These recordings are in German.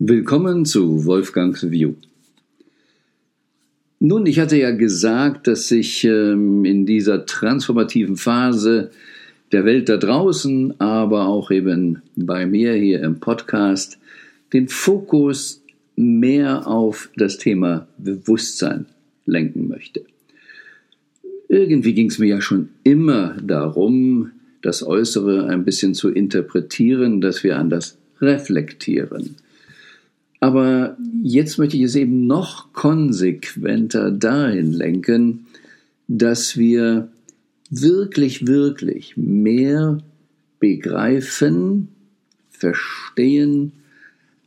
Willkommen zu Wolfgangs View. Nun, ich hatte ja gesagt, dass ich ähm, in dieser transformativen Phase der Welt da draußen, aber auch eben bei mir hier im Podcast, den Fokus mehr auf das Thema Bewusstsein lenken möchte. Irgendwie ging es mir ja schon immer darum, das Äußere ein bisschen zu interpretieren, dass wir anders reflektieren. Aber jetzt möchte ich es eben noch konsequenter dahin lenken, dass wir wirklich, wirklich mehr begreifen, verstehen,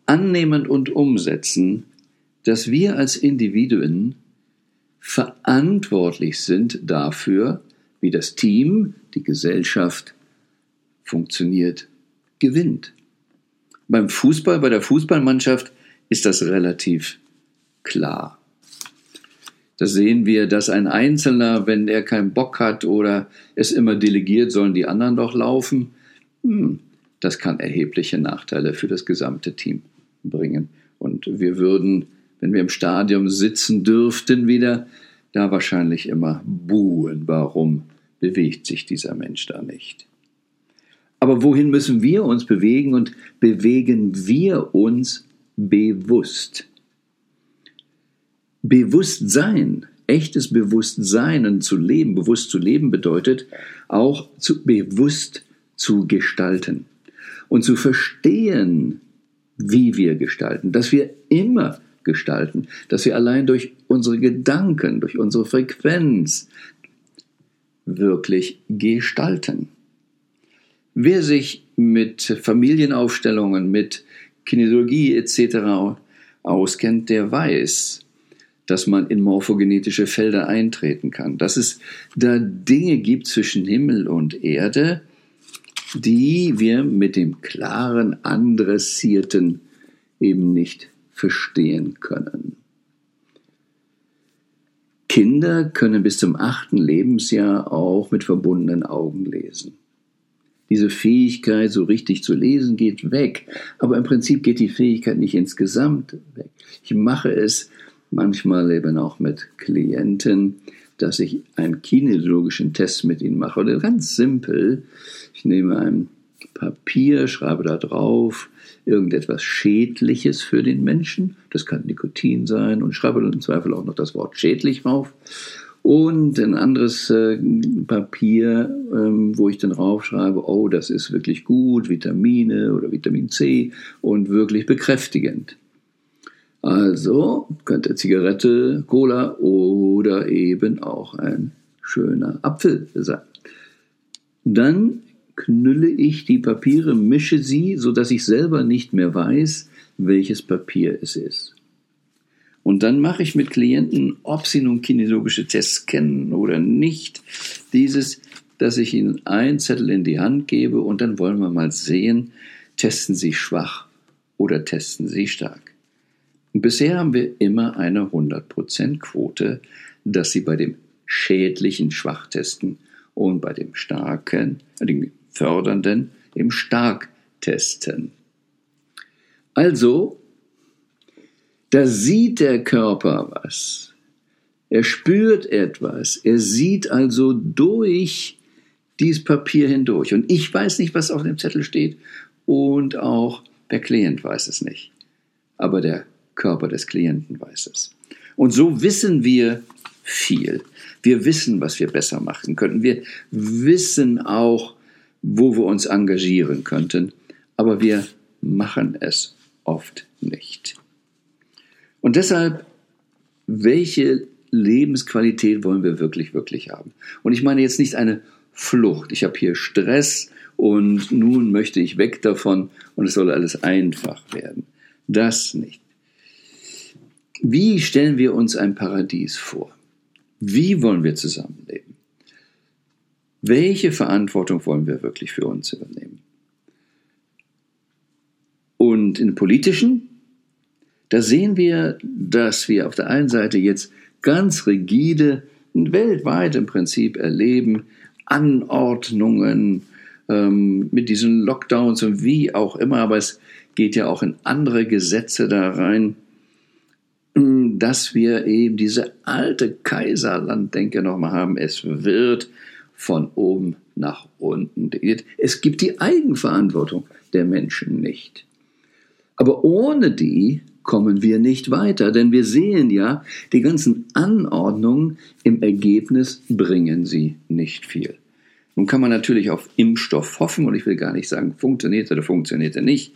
annehmen und umsetzen, dass wir als Individuen verantwortlich sind dafür, wie das Team, die Gesellschaft funktioniert, gewinnt. Beim Fußball, bei der Fußballmannschaft ist das relativ klar. Da sehen wir, dass ein Einzelner, wenn er keinen Bock hat oder es immer delegiert, sollen die anderen doch laufen, hm, das kann erhebliche Nachteile für das gesamte Team bringen. Und wir würden, wenn wir im Stadion sitzen dürften, wieder da wahrscheinlich immer buhen. Warum bewegt sich dieser Mensch da nicht? Aber wohin müssen wir uns bewegen und bewegen wir uns bewusst. Bewusstsein, echtes Bewusstsein und zu leben, bewusst zu leben bedeutet auch zu, bewusst zu gestalten und zu verstehen, wie wir gestalten, dass wir immer gestalten, dass wir allein durch unsere Gedanken, durch unsere Frequenz wirklich gestalten. Wer sich mit Familienaufstellungen, mit Kinesiologie etc. auskennt, der weiß, dass man in morphogenetische Felder eintreten kann, dass es da Dinge gibt zwischen Himmel und Erde, die wir mit dem klaren Andressierten eben nicht verstehen können. Kinder können bis zum achten Lebensjahr auch mit verbundenen Augen lesen diese Fähigkeit, so richtig zu lesen, geht weg. Aber im Prinzip geht die Fähigkeit nicht insgesamt weg. Ich mache es manchmal eben auch mit Klienten, dass ich einen kinesiologischen Test mit ihnen mache. Oder ganz simpel, ich nehme ein Papier, schreibe da drauf irgendetwas Schädliches für den Menschen. Das kann Nikotin sein und schreibe dann im Zweifel auch noch das Wort schädlich drauf und ein anderes äh, Papier, ähm, wo ich dann raufschreibe, oh, das ist wirklich gut, Vitamine oder Vitamin C und wirklich bekräftigend. Also könnte Zigarette, Cola oder eben auch ein schöner Apfel sein. Dann knülle ich die Papiere, mische sie, so dass ich selber nicht mehr weiß, welches Papier es ist. Und dann mache ich mit Klienten, ob sie nun kinesiologische Tests kennen oder nicht, dieses, dass ich ihnen einen Zettel in die Hand gebe und dann wollen wir mal sehen, testen sie schwach oder testen sie stark. Und bisher haben wir immer eine 100% Quote, dass sie bei dem schädlichen schwach testen und bei dem starken, äh, dem fördernden im stark testen. Also da sieht der Körper was. Er spürt etwas. Er sieht also durch dieses Papier hindurch. Und ich weiß nicht, was auf dem Zettel steht. Und auch der Klient weiß es nicht. Aber der Körper des Klienten weiß es. Und so wissen wir viel. Wir wissen, was wir besser machen könnten. Wir wissen auch, wo wir uns engagieren könnten. Aber wir machen es oft nicht. Und deshalb, welche Lebensqualität wollen wir wirklich, wirklich haben? Und ich meine jetzt nicht eine Flucht. Ich habe hier Stress und nun möchte ich weg davon und es soll alles einfach werden. Das nicht. Wie stellen wir uns ein Paradies vor? Wie wollen wir zusammenleben? Welche Verantwortung wollen wir wirklich für uns übernehmen? Und in politischen da sehen wir, dass wir auf der einen Seite jetzt ganz rigide, weltweit im Prinzip erleben, Anordnungen ähm, mit diesen Lockdowns und wie auch immer, aber es geht ja auch in andere Gesetze da rein, dass wir eben diese alte Kaiserlanddenke nochmal haben. Es wird von oben nach unten. Es gibt die Eigenverantwortung der Menschen nicht. Aber ohne die kommen wir nicht weiter, denn wir sehen ja, die ganzen Anordnungen im Ergebnis bringen sie nicht viel. Nun kann man natürlich auf Impfstoff hoffen und ich will gar nicht sagen, funktioniert oder funktioniert er nicht.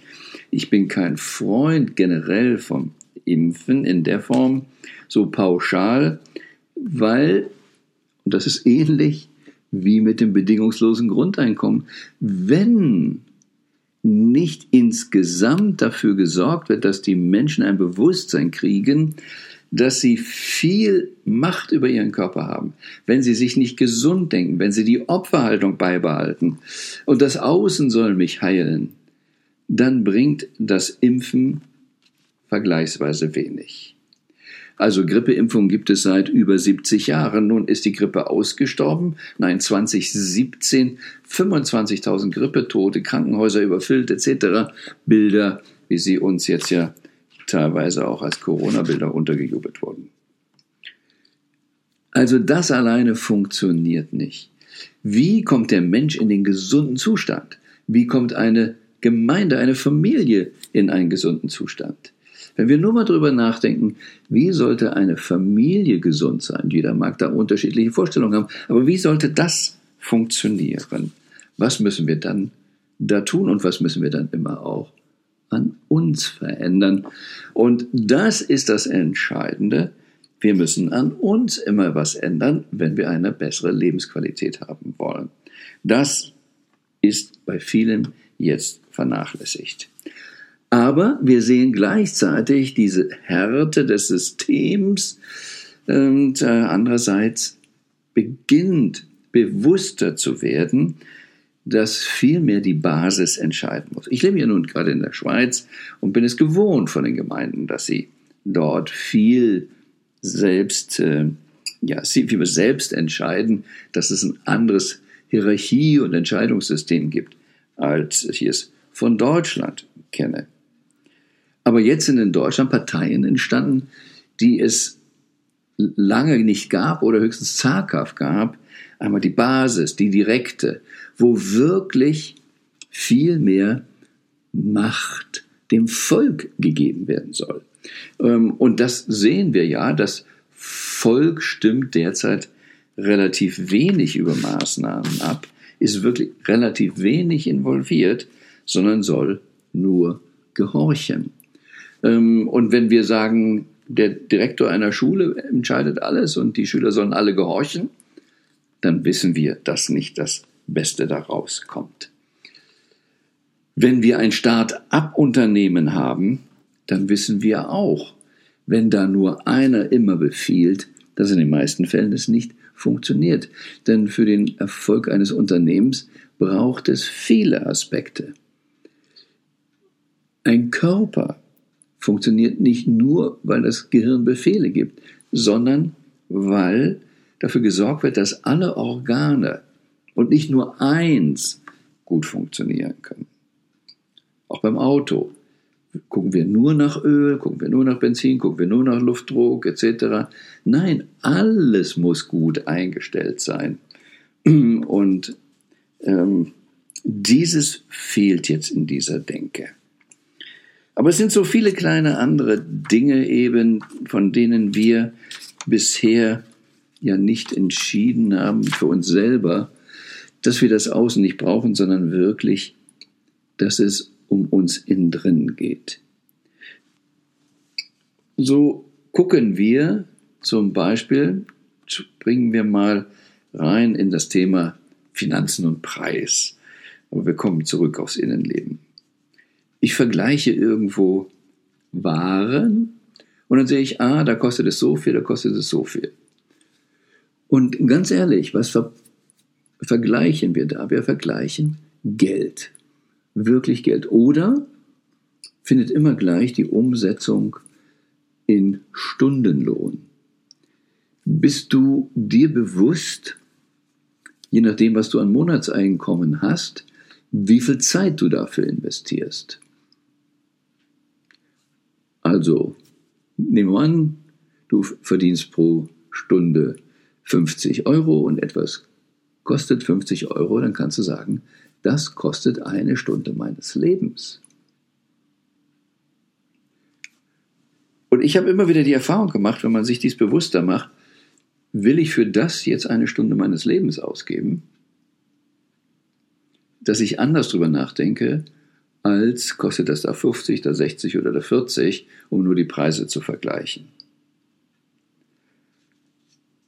Ich bin kein Freund generell vom Impfen in der Form so pauschal, weil, und das ist ähnlich wie mit dem bedingungslosen Grundeinkommen, wenn nicht insgesamt dafür gesorgt wird, dass die Menschen ein Bewusstsein kriegen, dass sie viel Macht über ihren Körper haben, wenn sie sich nicht gesund denken, wenn sie die Opferhaltung beibehalten und das Außen soll mich heilen, dann bringt das Impfen vergleichsweise wenig. Also Grippeimpfung gibt es seit über 70 Jahren. Nun ist die Grippe ausgestorben. Nein, 2017 25.000 Grippetote, Krankenhäuser überfüllt etc. Bilder, wie sie uns jetzt ja teilweise auch als Corona-Bilder untergejubelt wurden. Also das alleine funktioniert nicht. Wie kommt der Mensch in den gesunden Zustand? Wie kommt eine Gemeinde, eine Familie in einen gesunden Zustand? Wenn wir nur mal drüber nachdenken, wie sollte eine Familie gesund sein? Jeder mag da unterschiedliche Vorstellungen haben, aber wie sollte das funktionieren? Was müssen wir dann da tun und was müssen wir dann immer auch an uns verändern? Und das ist das Entscheidende. Wir müssen an uns immer was ändern, wenn wir eine bessere Lebensqualität haben wollen. Das ist bei vielen jetzt vernachlässigt. Aber wir sehen gleichzeitig diese Härte des Systems und äh, andererseits beginnt bewusster zu werden, dass vielmehr die Basis entscheiden muss. Ich lebe ja nun gerade in der Schweiz und bin es gewohnt von den Gemeinden, dass sie dort viel selbst, äh, ja, viel selbst entscheiden, dass es ein anderes Hierarchie- und Entscheidungssystem gibt, als ich es von Deutschland kenne. Aber jetzt sind in Deutschland Parteien entstanden, die es lange nicht gab oder höchstens zaghaft gab. Einmal die Basis, die direkte, wo wirklich viel mehr Macht dem Volk gegeben werden soll. Ähm, und das sehen wir ja, das Volk stimmt derzeit relativ wenig über Maßnahmen ab, ist wirklich relativ wenig involviert, sondern soll nur gehorchen. Ähm, und wenn wir sagen, der Direktor einer Schule entscheidet alles und die Schüler sollen alle gehorchen, dann wissen wir, dass nicht das Beste daraus kommt. Wenn wir ein Start-up-Unternehmen haben, dann wissen wir auch, wenn da nur einer immer befiehlt, dass in den meisten Fällen es nicht funktioniert. Denn für den Erfolg eines Unternehmens braucht es viele Aspekte. Ein Körper funktioniert nicht nur, weil das Gehirn Befehle gibt, sondern weil dafür gesorgt wird, dass alle Organe und nicht nur eins gut funktionieren können. Auch beim Auto. Gucken wir nur nach Öl, gucken wir nur nach Benzin, gucken wir nur nach Luftdruck etc. Nein, alles muss gut eingestellt sein. Und ähm, dieses fehlt jetzt in dieser Denke. Aber es sind so viele kleine andere Dinge eben, von denen wir bisher ja nicht entschieden haben für uns selber, dass wir das Außen nicht brauchen, sondern wirklich, dass es um uns innen drin geht. So gucken wir zum Beispiel, springen wir mal rein in das Thema Finanzen und Preis. Aber wir kommen zurück aufs Innenleben. Ich vergleiche irgendwo Waren und dann sehe ich, ah, da kostet es so viel, da kostet es so viel. Und ganz ehrlich, was ver vergleichen wir da? Wir vergleichen Geld. Wirklich Geld. Oder findet immer gleich die Umsetzung in Stundenlohn. Bist du dir bewusst, je nachdem, was du an Monatseinkommen hast, wie viel Zeit du dafür investierst? Also, nehmen wir an, du verdienst pro Stunde 50 Euro und etwas kostet 50 Euro, dann kannst du sagen, das kostet eine Stunde meines Lebens. Und ich habe immer wieder die Erfahrung gemacht, wenn man sich dies bewusster macht, will ich für das jetzt eine Stunde meines Lebens ausgeben, dass ich anders drüber nachdenke, als kostet das da 50, da 60 oder da 40, um nur die Preise zu vergleichen.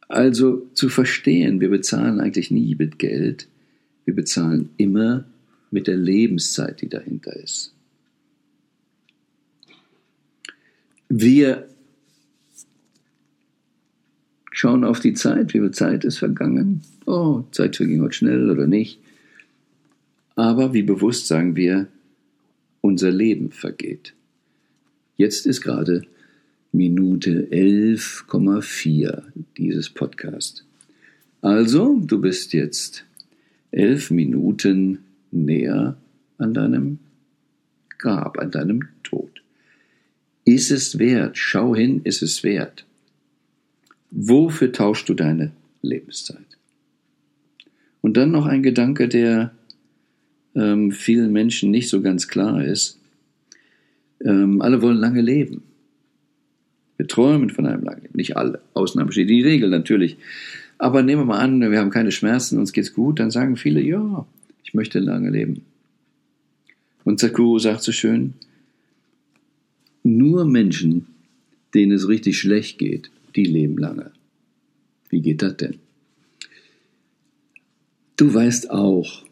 Also zu verstehen, wir bezahlen eigentlich nie mit Geld, wir bezahlen immer mit der Lebenszeit, die dahinter ist. Wir schauen auf die Zeit, wie viel Zeit ist vergangen. Oh, Zeit verging heute schnell oder nicht. Aber wie bewusst sagen wir, unser Leben vergeht. Jetzt ist gerade Minute 11,4 dieses Podcast. Also, du bist jetzt elf Minuten näher an deinem Grab, an deinem Tod. Ist es wert? Schau hin, ist es wert? Wofür tauschst du deine Lebenszeit? Und dann noch ein Gedanke, der ähm, vielen Menschen nicht so ganz klar ist. Ähm, alle wollen lange leben. Wir träumen von einem langen Leben. Nicht alle. Ausnahmen steht die Regel natürlich. Aber nehmen wir mal an, wir haben keine Schmerzen, uns geht's gut, dann sagen viele, ja, ich möchte lange leben. Und Sakuro sagt so schön, nur Menschen, denen es richtig schlecht geht, die leben lange. Wie geht das denn? Du weißt auch,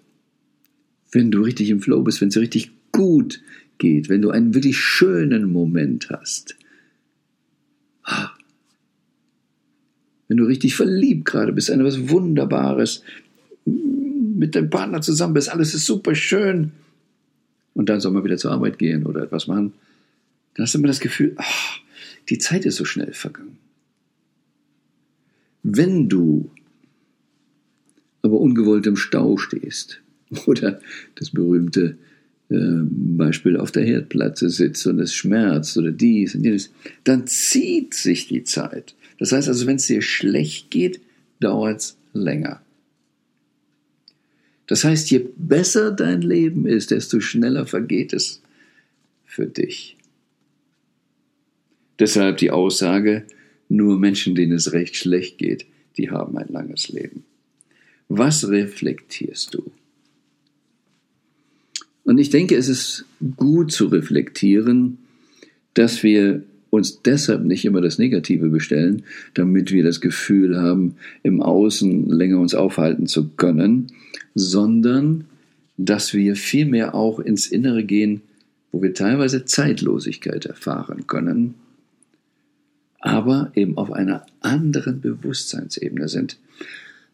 wenn du richtig im Flow bist, wenn es richtig gut geht, wenn du einen wirklich schönen Moment hast, ah, wenn du richtig verliebt gerade bist, etwas Wunderbares, mit deinem Partner zusammen bist, alles ist super schön, und dann soll man wieder zur Arbeit gehen oder etwas machen, dann hast du immer das Gefühl, ach, die Zeit ist so schnell vergangen. Wenn du aber ungewollt im Stau stehst oder das berühmte äh, Beispiel auf der Herdplatte sitzt und es schmerzt oder dies und jenes, dann zieht sich die Zeit. Das heißt also, wenn es dir schlecht geht, dauert es länger. Das heißt, je besser dein Leben ist, desto schneller vergeht es für dich. Deshalb die Aussage, nur Menschen, denen es recht schlecht geht, die haben ein langes Leben. Was reflektierst du? Und ich denke, es ist gut zu reflektieren, dass wir uns deshalb nicht immer das Negative bestellen, damit wir das Gefühl haben, im Außen länger uns aufhalten zu können, sondern dass wir vielmehr auch ins Innere gehen, wo wir teilweise Zeitlosigkeit erfahren können, aber eben auf einer anderen Bewusstseinsebene sind.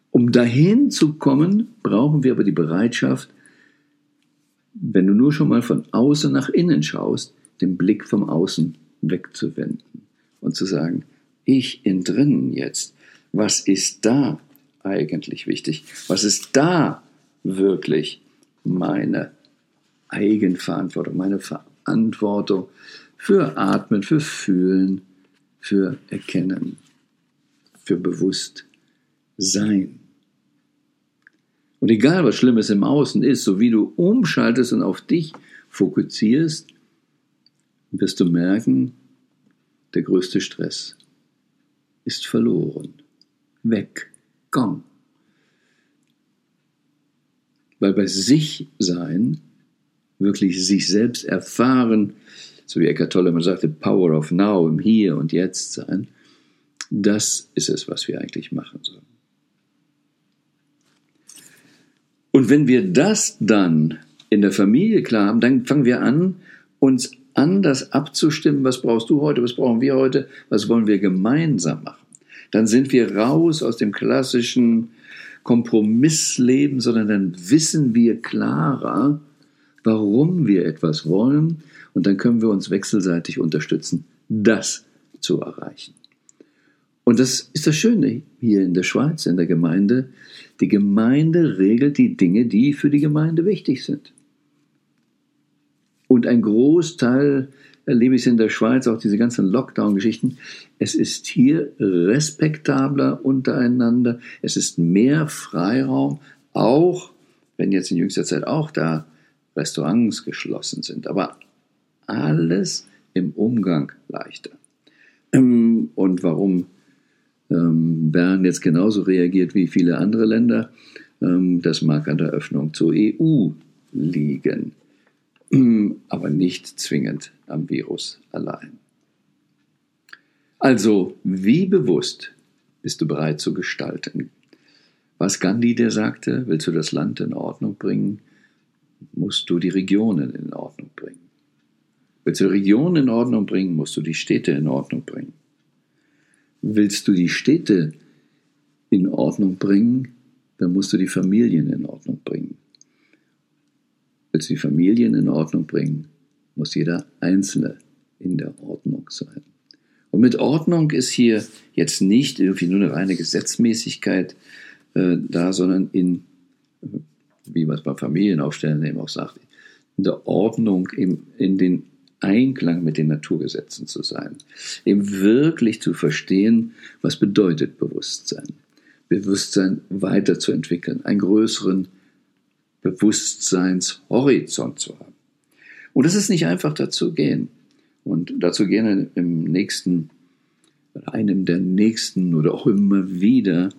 Um dahin zu kommen, brauchen wir aber die Bereitschaft, wenn du nur schon mal von außen nach innen schaust, den Blick vom Außen wegzuwenden und zu sagen, ich in drinnen jetzt, was ist da eigentlich wichtig? Was ist da wirklich meine Eigenverantwortung, meine Verantwortung für Atmen, für Fühlen, für Erkennen, für Bewusstsein. Und egal, was Schlimmes im Außen ist, so wie du umschaltest und auf dich fokussierst, wirst du merken, der größte Stress ist verloren. Weg. Komm. Weil bei sich sein, wirklich sich selbst erfahren, so wie Eckhart Tolle immer sagte, Power of Now, im Hier und Jetzt sein, das ist es, was wir eigentlich machen sollen. Und wenn wir das dann in der Familie klar haben, dann fangen wir an, uns anders abzustimmen, was brauchst du heute, was brauchen wir heute, was wollen wir gemeinsam machen. Dann sind wir raus aus dem klassischen Kompromissleben, sondern dann wissen wir klarer, warum wir etwas wollen und dann können wir uns wechselseitig unterstützen, das zu erreichen. Und das ist das Schöne hier in der Schweiz, in der Gemeinde. Die Gemeinde regelt die Dinge, die für die Gemeinde wichtig sind. Und ein Großteil erlebe ich es in der Schweiz, auch diese ganzen Lockdown-Geschichten. Es ist hier respektabler untereinander, es ist mehr Freiraum, auch wenn jetzt in jüngster Zeit auch da Restaurants geschlossen sind, aber alles im Umgang leichter. Ähm, und warum ähm, Bern jetzt genauso reagiert wie viele andere Länder, ähm, das mag an der Öffnung zur EU liegen, aber nicht zwingend am Virus allein. Also, wie bewusst bist du bereit zu gestalten? Was Gandhi dir sagte, willst du das Land in Ordnung bringen, musst du die Regionen in Ordnung bringen. Willst du die Regionen in Ordnung bringen, musst du die Städte in Ordnung bringen. Willst du die Städte in Ordnung bringen, dann musst du die Familien in Ordnung bringen. Willst du die Familien in Ordnung bringen, muss jeder Einzelne in der Ordnung sein. Und mit Ordnung ist hier jetzt nicht irgendwie nur eine reine Gesetzmäßigkeit äh, da, sondern in, wie man es bei Familienaufstellen eben auch sagt, in der Ordnung, in, in den Einklang mit den Naturgesetzen zu sein. Eben wirklich zu verstehen, was bedeutet Bewusstsein. Bewusstsein weiterzuentwickeln, einen größeren Bewusstseinshorizont zu haben. Und es ist nicht einfach dazu gehen. Und dazu gerne im nächsten, einem der nächsten oder auch immer wieder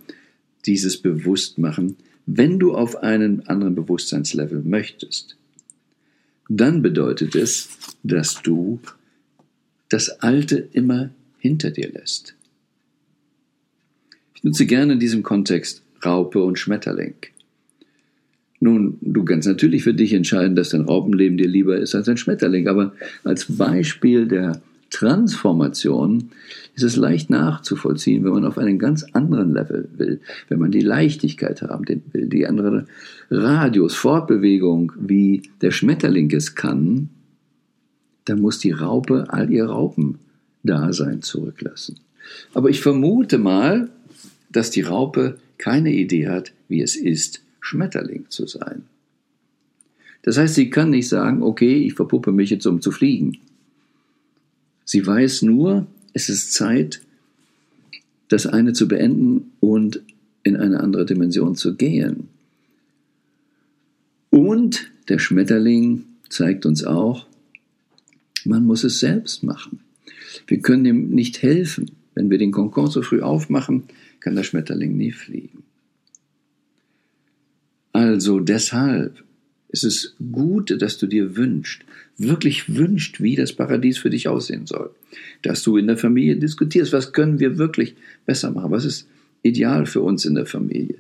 dieses Bewusstmachen, wenn du auf einen anderen Bewusstseinslevel möchtest, dann bedeutet es, dass du das Alte immer hinter dir lässt. Ich nutze gerne in diesem Kontext Raupe und Schmetterling. Nun, du kannst natürlich für dich entscheiden, dass dein Raupenleben dir lieber ist als ein Schmetterling, aber als Beispiel der Transformation ist es leicht nachzuvollziehen, wenn man auf einen ganz anderen Level will, wenn man die Leichtigkeit haben will, die andere Radius, Fortbewegung, wie der Schmetterling es kann, dann muss die Raupe all ihr Raupendasein zurücklassen. Aber ich vermute mal, dass die Raupe keine Idee hat, wie es ist, Schmetterling zu sein. Das heißt, sie kann nicht sagen, okay, ich verpuppe mich jetzt, um zu fliegen. Sie weiß nur, es ist Zeit, das eine zu beenden und in eine andere Dimension zu gehen. Und der Schmetterling zeigt uns auch, man muss es selbst machen. Wir können ihm nicht helfen. Wenn wir den Konkon so früh aufmachen, kann der Schmetterling nie fliegen. Also deshalb ist es gut, dass du dir wünschst, wirklich wünscht, wie das Paradies für dich aussehen soll. Dass du in der Familie diskutierst, was können wir wirklich besser machen, was ist ideal für uns in der Familie.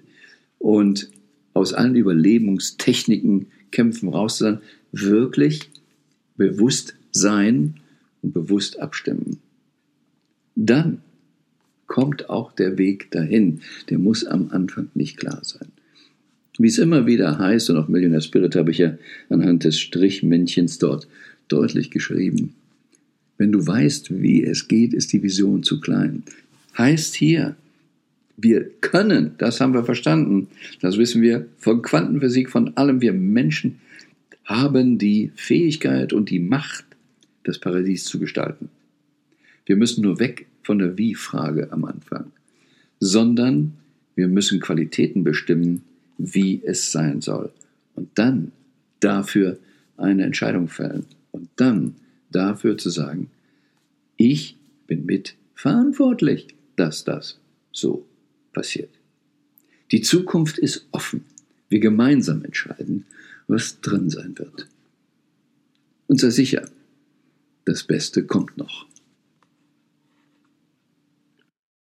Und aus allen Überlebungstechniken, Kämpfen raus zu sein, wirklich bewusst sein und bewusst abstimmen. Dann kommt auch der Weg dahin. Der muss am Anfang nicht klar sein. Wie es immer wieder heißt, und auch Millionaire Spirit habe ich ja anhand des Strichmännchens dort deutlich geschrieben. Wenn du weißt, wie es geht, ist die Vision zu klein. Heißt hier, wir können, das haben wir verstanden, das wissen wir von Quantenphysik, von allem. Wir Menschen haben die Fähigkeit und die Macht, das Paradies zu gestalten. Wir müssen nur weg von der Wie-Frage am Anfang, sondern wir müssen Qualitäten bestimmen, wie es sein soll. Und dann dafür eine Entscheidung fällen. Und dann dafür zu sagen, ich bin mit verantwortlich, dass das so passiert. Die Zukunft ist offen. Wir gemeinsam entscheiden, was drin sein wird. Und sei sicher, das Beste kommt noch.